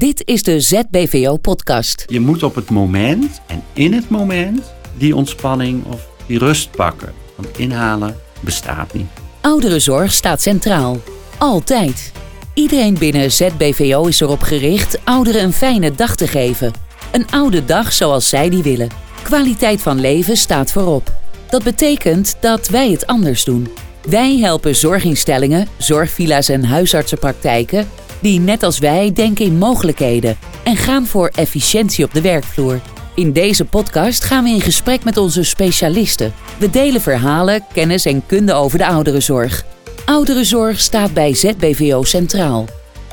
Dit is de ZBVO-podcast. Je moet op het moment en in het moment die ontspanning of die rust pakken. Want inhalen bestaat niet. Ouderenzorg staat centraal. Altijd. Iedereen binnen ZBVO is erop gericht ouderen een fijne dag te geven. Een oude dag zoals zij die willen. Kwaliteit van leven staat voorop. Dat betekent dat wij het anders doen. Wij helpen zorginstellingen, zorgvilla's en huisartsenpraktijken die net als wij denken in mogelijkheden en gaan voor efficiëntie op de werkvloer. In deze podcast gaan we in gesprek met onze specialisten. We delen verhalen, kennis en kunde over de ouderenzorg. Ouderenzorg staat bij ZBVO centraal.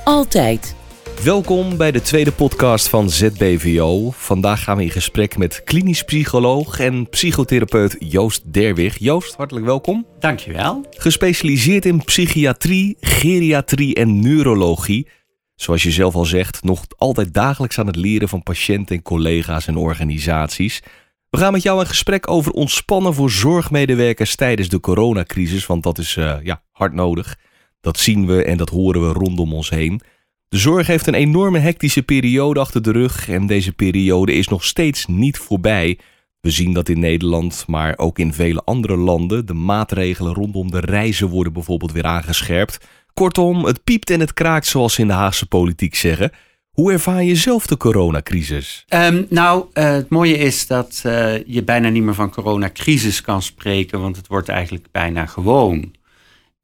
Altijd. Welkom bij de tweede podcast van ZBVO. Vandaag gaan we in gesprek met klinisch psycholoog en psychotherapeut Joost Derwig. Joost, hartelijk welkom. Dankjewel. Gespecialiseerd in psychiatrie, geriatrie en neurologie. Zoals je zelf al zegt, nog altijd dagelijks aan het leren van patiënten en collega's en organisaties. We gaan met jou in gesprek over ontspannen voor zorgmedewerkers tijdens de coronacrisis, want dat is uh, ja, hard nodig. Dat zien we en dat horen we rondom ons heen. De zorg heeft een enorme hectische periode achter de rug en deze periode is nog steeds niet voorbij. We zien dat in Nederland, maar ook in vele andere landen, de maatregelen rondom de reizen worden bijvoorbeeld weer aangescherpt. Kortom, het piept en het kraakt zoals ze in de Haagse politiek zeggen. Hoe ervaar je zelf de coronacrisis? Um, nou, uh, het mooie is dat uh, je bijna niet meer van coronacrisis kan spreken, want het wordt eigenlijk bijna gewoon.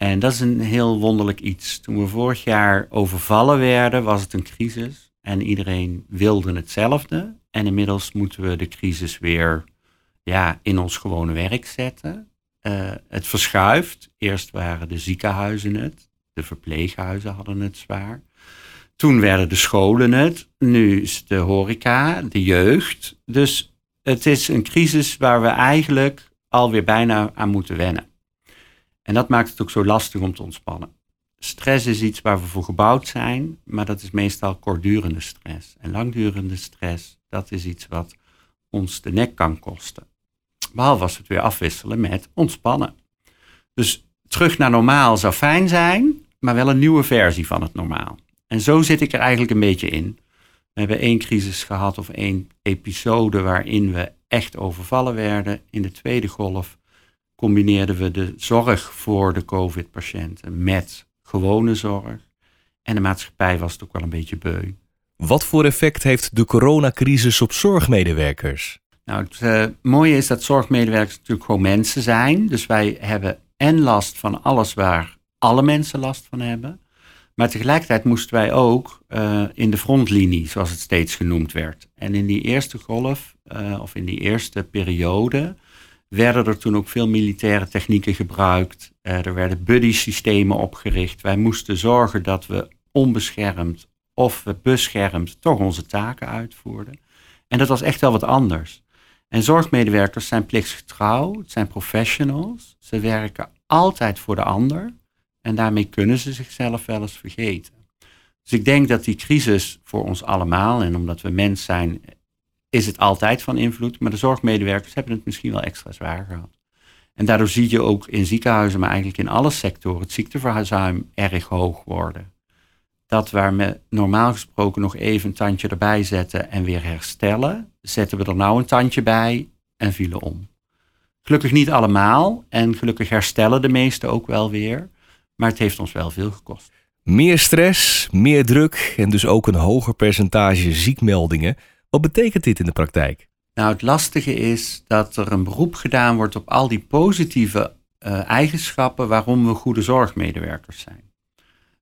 En dat is een heel wonderlijk iets. Toen we vorig jaar overvallen werden, was het een crisis. En iedereen wilde hetzelfde. En inmiddels moeten we de crisis weer ja, in ons gewone werk zetten. Uh, het verschuift. Eerst waren de ziekenhuizen het. De verpleeghuizen hadden het zwaar. Toen werden de scholen het. Nu is de horeca, de jeugd. Dus het is een crisis waar we eigenlijk alweer bijna aan moeten wennen. En dat maakt het ook zo lastig om te ontspannen. Stress is iets waar we voor gebouwd zijn, maar dat is meestal kortdurende stress. En langdurende stress, dat is iets wat ons de nek kan kosten. Behalve als het weer afwisselen met ontspannen. Dus terug naar normaal zou fijn zijn, maar wel een nieuwe versie van het normaal. En zo zit ik er eigenlijk een beetje in. We hebben één crisis gehad of één episode waarin we echt overvallen werden. In de tweede golf combineerden we de zorg voor de COVID-patiënten met gewone zorg. En de maatschappij was het ook wel een beetje beu. Wat voor effect heeft de coronacrisis op zorgmedewerkers? Nou, het uh, mooie is dat zorgmedewerkers natuurlijk gewoon mensen zijn. Dus wij hebben en last van alles waar alle mensen last van hebben. Maar tegelijkertijd moesten wij ook uh, in de frontlinie, zoals het steeds genoemd werd. En in die eerste golf, uh, of in die eerste periode, werden er toen ook veel militaire technieken gebruikt. Uh, er werden buddy-systemen opgericht. Wij moesten zorgen dat we onbeschermd of beschermd toch onze taken uitvoerden. En dat was echt wel wat anders. En zorgmedewerkers zijn plichtsgetrouw, het zijn professionals. Ze werken altijd voor de ander. En daarmee kunnen ze zichzelf wel eens vergeten. Dus ik denk dat die crisis voor ons allemaal, en omdat we mens zijn, is het altijd van invloed. Maar de zorgmedewerkers hebben het misschien wel extra zwaar gehad. En daardoor zie je ook in ziekenhuizen, maar eigenlijk in alle sectoren, het ziekteverzuim erg hoog worden. Dat waar we normaal gesproken nog even een tandje erbij zetten en weer herstellen, zetten we er nou een tandje bij en vielen om. Gelukkig niet allemaal en gelukkig herstellen de meesten ook wel weer, maar het heeft ons wel veel gekost. Meer stress, meer druk en dus ook een hoger percentage ziekmeldingen. Wat betekent dit in de praktijk? Nou, het lastige is dat er een beroep gedaan wordt op al die positieve uh, eigenschappen waarom we goede zorgmedewerkers zijn.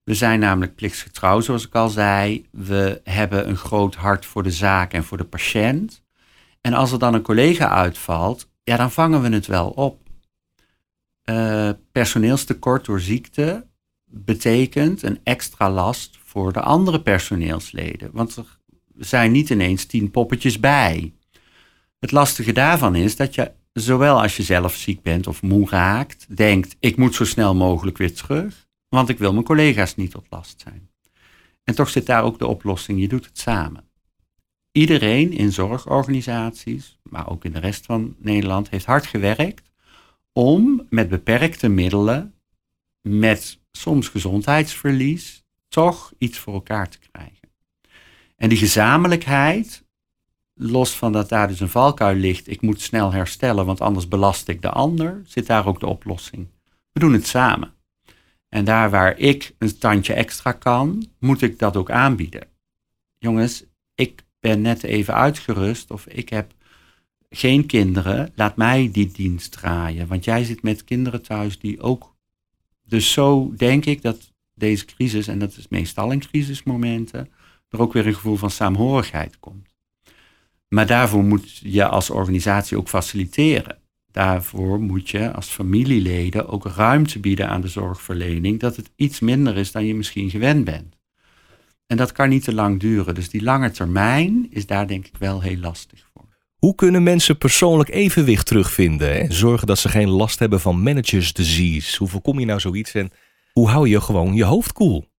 We zijn namelijk plichtsgetrouw, zoals ik al zei. We hebben een groot hart voor de zaak en voor de patiënt. En als er dan een collega uitvalt, ja, dan vangen we het wel op. Uh, personeelstekort door ziekte betekent een extra last voor de andere personeelsleden. Want er zijn niet ineens tien poppetjes bij. Het lastige daarvan is dat je, zowel als je zelf ziek bent of moe raakt, denkt: ik moet zo snel mogelijk weer terug, want ik wil mijn collega's niet tot last zijn. En toch zit daar ook de oplossing: je doet het samen. Iedereen in zorgorganisaties, maar ook in de rest van Nederland, heeft hard gewerkt om met beperkte middelen, met soms gezondheidsverlies, toch iets voor elkaar te krijgen. En die gezamenlijkheid, los van dat daar dus een valkuil ligt, ik moet snel herstellen, want anders belast ik de ander, zit daar ook de oplossing. We doen het samen. En daar waar ik een tandje extra kan, moet ik dat ook aanbieden. Jongens, ik ben net even uitgerust of ik heb geen kinderen, laat mij die dienst draaien. Want jij zit met kinderen thuis die ook. Dus zo denk ik dat deze crisis, en dat is meestal in crisismomenten, er ook weer een gevoel van saamhorigheid komt. Maar daarvoor moet je als organisatie ook faciliteren. Daarvoor moet je als familieleden ook ruimte bieden aan de zorgverlening, dat het iets minder is dan je misschien gewend bent. En dat kan niet te lang duren. Dus die lange termijn is daar denk ik wel heel lastig voor. Hoe kunnen mensen persoonlijk evenwicht terugvinden en zorgen dat ze geen last hebben van managers disease? Hoe voorkom je nou zoiets en hoe hou je gewoon je hoofd koel?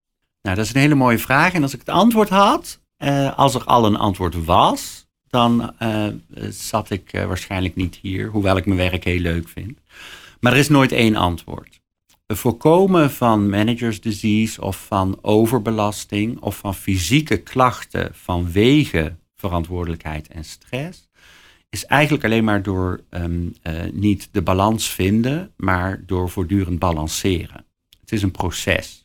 Nou, dat is een hele mooie vraag. En als ik het antwoord had, eh, als er al een antwoord was, dan uh, zat ik uh, waarschijnlijk niet hier, hoewel ik mijn werk heel leuk vind. Maar er is nooit één antwoord. Het voorkomen van managers disease of van overbelasting of van fysieke klachten vanwege verantwoordelijkheid en stress is eigenlijk alleen maar door uh, niet de balans vinden, maar door voortdurend balanceren. Het is een proces.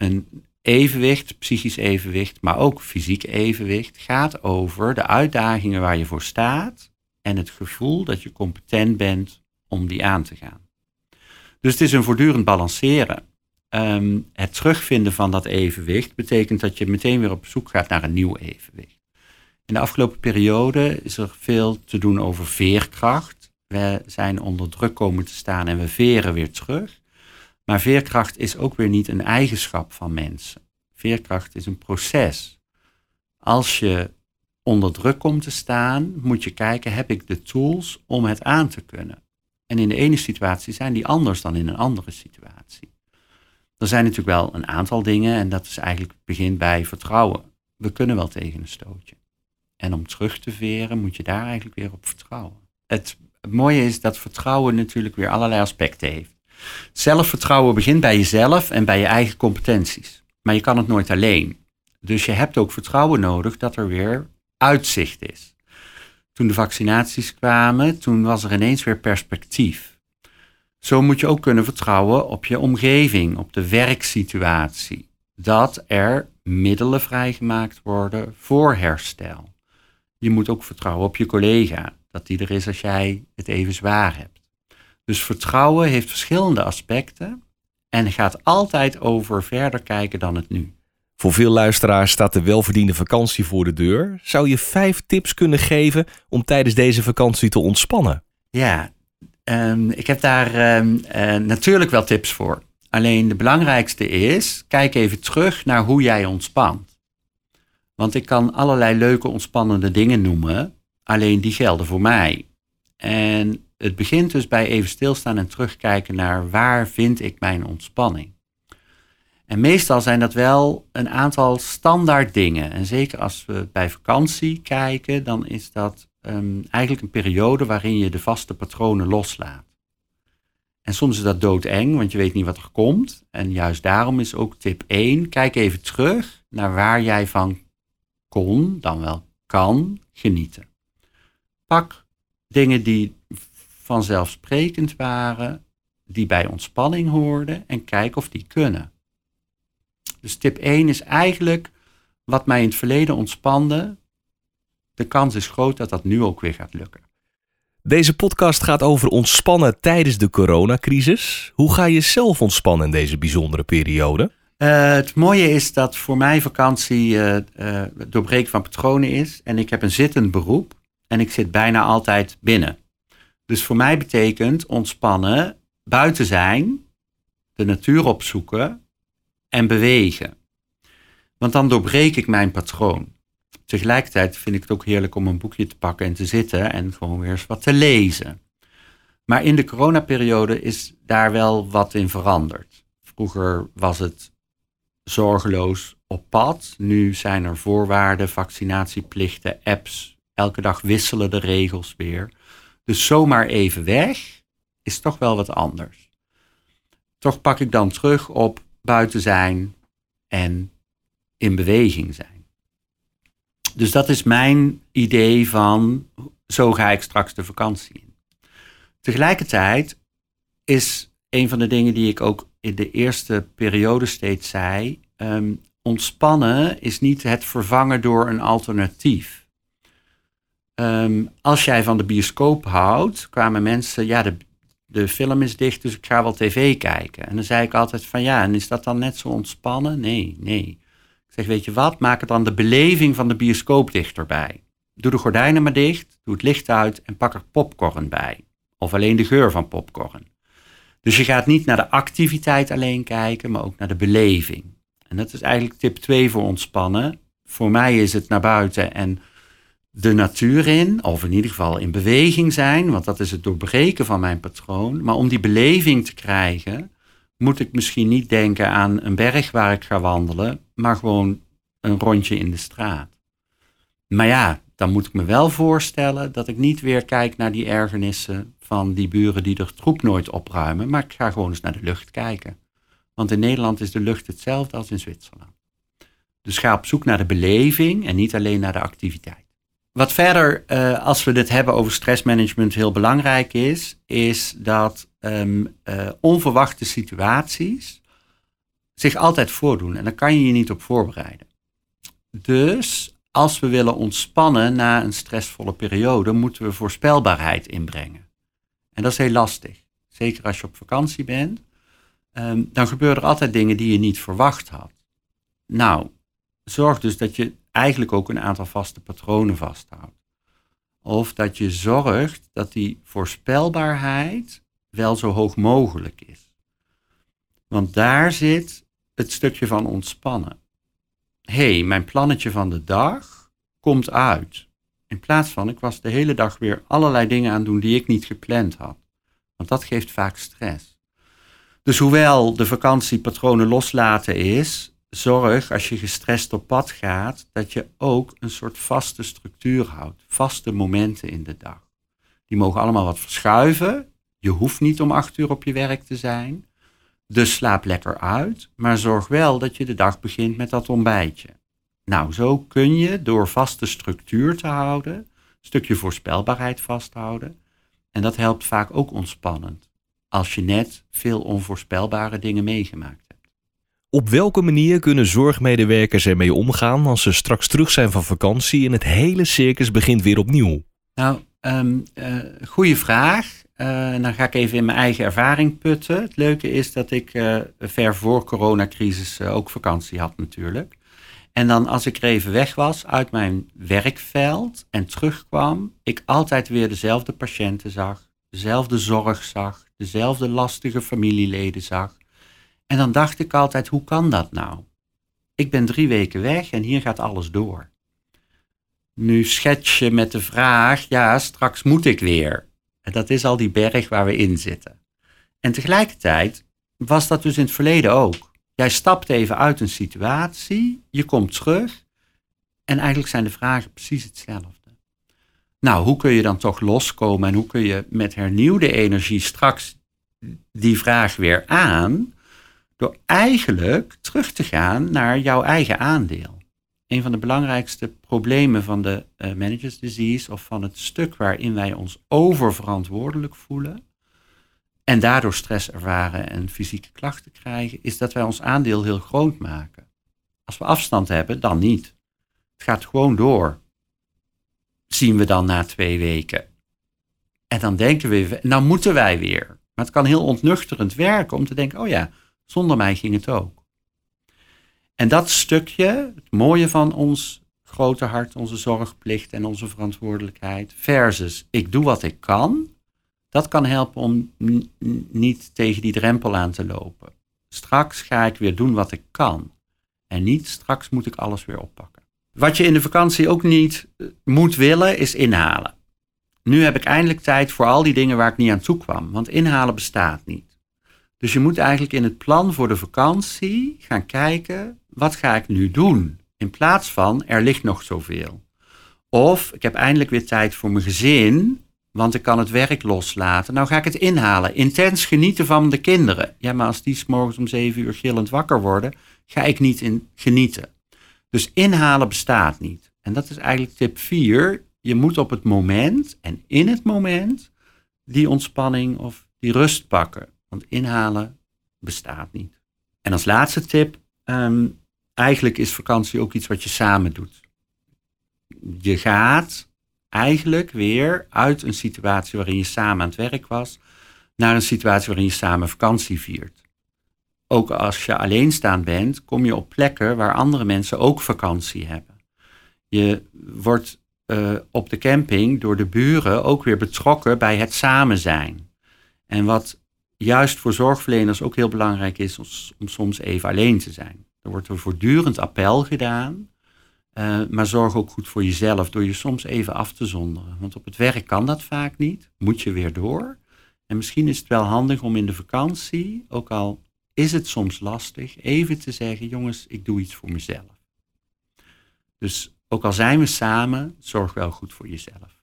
Een evenwicht, psychisch evenwicht, maar ook fysiek evenwicht gaat over de uitdagingen waar je voor staat en het gevoel dat je competent bent om die aan te gaan. Dus het is een voortdurend balanceren. Um, het terugvinden van dat evenwicht betekent dat je meteen weer op zoek gaat naar een nieuw evenwicht. In de afgelopen periode is er veel te doen over veerkracht. We zijn onder druk komen te staan en we veren weer terug. Maar veerkracht is ook weer niet een eigenschap van mensen. Veerkracht is een proces. Als je onder druk komt te staan, moet je kijken, heb ik de tools om het aan te kunnen? En in de ene situatie zijn die anders dan in een andere situatie. Er zijn natuurlijk wel een aantal dingen en dat is eigenlijk begint bij vertrouwen. We kunnen wel tegen een stootje. En om terug te veren moet je daar eigenlijk weer op vertrouwen. Het, het mooie is dat vertrouwen natuurlijk weer allerlei aspecten heeft. Zelfvertrouwen begint bij jezelf en bij je eigen competenties. Maar je kan het nooit alleen. Dus je hebt ook vertrouwen nodig dat er weer uitzicht is. Toen de vaccinaties kwamen, toen was er ineens weer perspectief. Zo moet je ook kunnen vertrouwen op je omgeving, op de werksituatie. Dat er middelen vrijgemaakt worden voor herstel. Je moet ook vertrouwen op je collega, dat die er is als jij het even zwaar hebt. Dus vertrouwen heeft verschillende aspecten en gaat altijd over verder kijken dan het nu. Voor veel luisteraars staat de welverdiende vakantie voor de deur. Zou je vijf tips kunnen geven om tijdens deze vakantie te ontspannen? Ja, um, ik heb daar um, uh, natuurlijk wel tips voor. Alleen de belangrijkste is, kijk even terug naar hoe jij ontspant. Want ik kan allerlei leuke ontspannende dingen noemen, alleen die gelden voor mij. En het begint dus bij even stilstaan en terugkijken naar waar vind ik mijn ontspanning. En meestal zijn dat wel een aantal standaard dingen. En zeker als we bij vakantie kijken, dan is dat um, eigenlijk een periode waarin je de vaste patronen loslaat. En soms is dat doodeng, want je weet niet wat er komt. En juist daarom is ook tip 1, kijk even terug naar waar jij van kon, dan wel kan, genieten. Pak dingen die vanzelfsprekend waren, die bij ontspanning hoorden en kijk of die kunnen. Dus tip 1 is eigenlijk wat mij in het verleden ontspande. De kans is groot dat dat nu ook weer gaat lukken. Deze podcast gaat over ontspannen tijdens de coronacrisis. Hoe ga je zelf ontspannen in deze bijzondere periode? Uh, het mooie is dat voor mij vakantie uh, uh, doorbreken van patronen is. En ik heb een zittend beroep en ik zit bijna altijd binnen. Dus voor mij betekent ontspannen buiten zijn, de natuur opzoeken en bewegen. Want dan doorbreek ik mijn patroon. Tegelijkertijd vind ik het ook heerlijk om een boekje te pakken en te zitten en gewoon weer eens wat te lezen. Maar in de coronaperiode is daar wel wat in veranderd. Vroeger was het zorgeloos op pad. Nu zijn er voorwaarden, vaccinatieplichten, apps. Elke dag wisselen de regels weer. Dus zomaar even weg is toch wel wat anders. Toch pak ik dan terug op buiten zijn en in beweging zijn. Dus dat is mijn idee van zo ga ik straks de vakantie in. Tegelijkertijd is een van de dingen die ik ook in de eerste periode steeds zei, ehm, ontspannen is niet het vervangen door een alternatief. Ehm, als jij van de bioscoop houdt, kwamen mensen, ja, de, de film is dicht, dus ik ga wel tv kijken. En dan zei ik altijd van ja, en is dat dan net zo ontspannen? Nee, nee. Ik zeg, weet je wat, maak er dan de beleving van de bioscoop dichterbij. Doe de gordijnen maar dicht, doe het licht uit en pak er popcorn bij. Of alleen de geur van popcorn. Dus je gaat niet naar de activiteit alleen kijken, maar ook naar de beleving. En dat is eigenlijk tip 2 voor ontspannen. Voor mij is het naar buiten en de natuur in, of in ieder geval in beweging zijn, want dat is het doorbreken van mijn patroon. Maar om die beleving te krijgen, moet ik misschien niet denken aan een berg waar ik ga wandelen, maar gewoon een rondje in de straat. Maar ja, dan moet ik me wel voorstellen dat ik niet weer kijk naar die ergernissen van die buren die er troep nooit opruimen, maar ik ga gewoon eens naar de lucht kijken. Want in Nederland is de lucht hetzelfde als in Zwitserland. Dus ga op zoek naar de beleving en niet alleen naar de activiteit. Wat verder, uh, als we het hebben over stressmanagement, heel belangrijk is, is dat um, uh, onverwachte situaties zich altijd voordoen. En daar kan je je niet op voorbereiden. Dus als we willen ontspannen na een stressvolle periode, moeten we voorspelbaarheid inbrengen. En dat is heel lastig. Zeker als je op vakantie bent. Um, dan gebeuren er altijd dingen die je niet verwacht had. Nou, zorg dus dat je eigenlijk ook een aantal vaste patronen vasthoudt. Of dat je zorgt dat die voorspelbaarheid wel zo hoog mogelijk is. Want daar zit het stukje van ontspannen. Hé, hey, mijn plannetje van de dag komt uit. In plaats van, ik was de hele dag weer allerlei dingen aan doen die ik niet gepland had. Want dat geeft vaak stress. Dus hoewel de vakantiepatronen loslaten is, zorg als je gestrest op pad gaat, dat je ook een soort vaste structuur houdt. Vaste momenten in de dag. Die mogen allemaal wat verschuiven. Je hoeft niet om acht uur op je werk te zijn. Dus slaap lekker uit, maar zorg wel dat je de dag begint met dat ontbijtje. Nou, zo kun je door vaste structuur te houden, een stukje voorspelbaarheid vasthouden. En dat helpt vaak ook ontspannend, als je net veel onvoorspelbare dingen meegemaakt. Op welke manier kunnen zorgmedewerkers ermee omgaan als ze straks terug zijn van vakantie en het hele circus begint weer opnieuw? Nou, um, uh, goede vraag. Dan ga ik even in mijn eigen ervaring putten. Het leuke is dat ik uh, ver voor coronacrisis ook vakantie had natuurlijk. En dan als ik er even weg was uit mijn werkveld en terugkwam, ik altijd weer dezelfde patiënten zag, dezelfde zorg zag, dezelfde lastige familieleden zag. En dan dacht ik altijd, hoe kan dat nou? Ik ben drie weken weg en hier gaat alles door. Nu schets je met de vraag, ja, straks moet ik weer. En dat is al die berg waar we in zitten. En tegelijkertijd was dat dus in het verleden ook. Jij stapt even uit een situatie, je komt terug en eigenlijk zijn de vragen precies hetzelfde. Nou, hoe kun je dan toch loskomen en hoe kun je met hernieuwde energie straks die vraag weer aan, door eigenlijk terug te gaan naar jouw eigen aandeel. Een van de belangrijkste problemen van de uh, managers disease of van het stuk waarin wij ons oververantwoordelijk voelen, en daardoor stress ervaren en fysieke klachten krijgen, is dat wij ons aandeel heel groot maken. Als we afstand hebben, dan niet. Het gaat gewoon door. Zien we dan na twee weken. En dan denken we, nou moeten wij weer. Maar het kan heel ontnuchterend werken om te denken, oh ja, zonder mij ging het ook. En dat stukje, het mooie van ons grote hart, onze zorgplicht en onze verantwoordelijkheid, versus ik doe wat ik kan, dat kan helpen om niet tegen die drempel aan te lopen. Straks ga ik weer doen wat ik kan. En niet straks moet ik alles weer oppakken. Wat je in de vakantie ook niet eh, moet willen, is inhalen. Nu heb ik eindelijk tijd voor al die dingen waar ik niet aan toe kwam, want inhalen bestaat niet. Dus je moet eigenlijk in het plan voor de vakantie gaan kijken, wat ga ik nu doen? In plaats van, er ligt nog zoveel. Of, ik heb eindelijk weer tijd voor mijn gezin, want ik kan het werk loslaten. Nou ga ik het inhalen. Intens genieten van de kinderen. Ja, maar als die s morgens om zeven uur gillend wakker worden, ga ik niet in genieten. Dus inhalen bestaat niet. En dat is eigenlijk tip 4. Je moet op het moment en in het moment die ontspanning of die rust pakken. Want inhalen bestaat niet. En als laatste tip, ehm, eigenlijk is vakantie ook iets wat je samen doet. Je gaat eigenlijk weer uit een situatie waarin je samen aan het werk was, naar een situatie waarin je samen vakantie viert. Ook als je alleenstaand bent, kom je op plekken waar andere mensen ook vakantie hebben. Je wordt uh, op de camping door de buren ook weer betrokken bij het samen zijn. En wat juist voor zorgverleners ook heel belangrijk is, om soms even alleen te zijn. Er wordt een voortdurend appel gedaan, uh, maar zorg ook goed voor jezelf door je soms even af te zonderen. Want op het werk kan dat vaak niet, moet je weer door. En misschien is het wel handig om in de vakantie, ook al is het soms lastig, even te zeggen: jongens, ik doe iets voor mezelf. Dus ook al zijn we samen, zorg wel goed voor jezelf.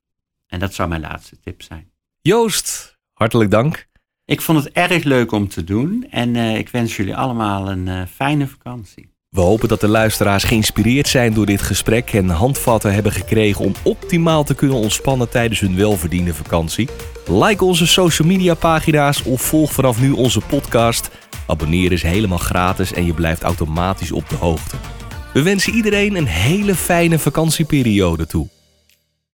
En dat zou mijn laatste tip zijn. Joost, hartelijk dank. Ik vond het erg leuk om te doen en uh, ik wens jullie allemaal een uh, fijne vakantie. We hopen dat de luisteraars geïnspireerd zijn door dit gesprek en handvatten hebben gekregen om optimaal te kunnen ontspannen tijdens hun welverdiende vakantie. Like onze social media pagina's of volg vanaf nu onze podcast. Abonneren is helemaal gratis en je blijft automatisch op de hoogte. We wensen iedereen een hele fijne vakantieperiode toe.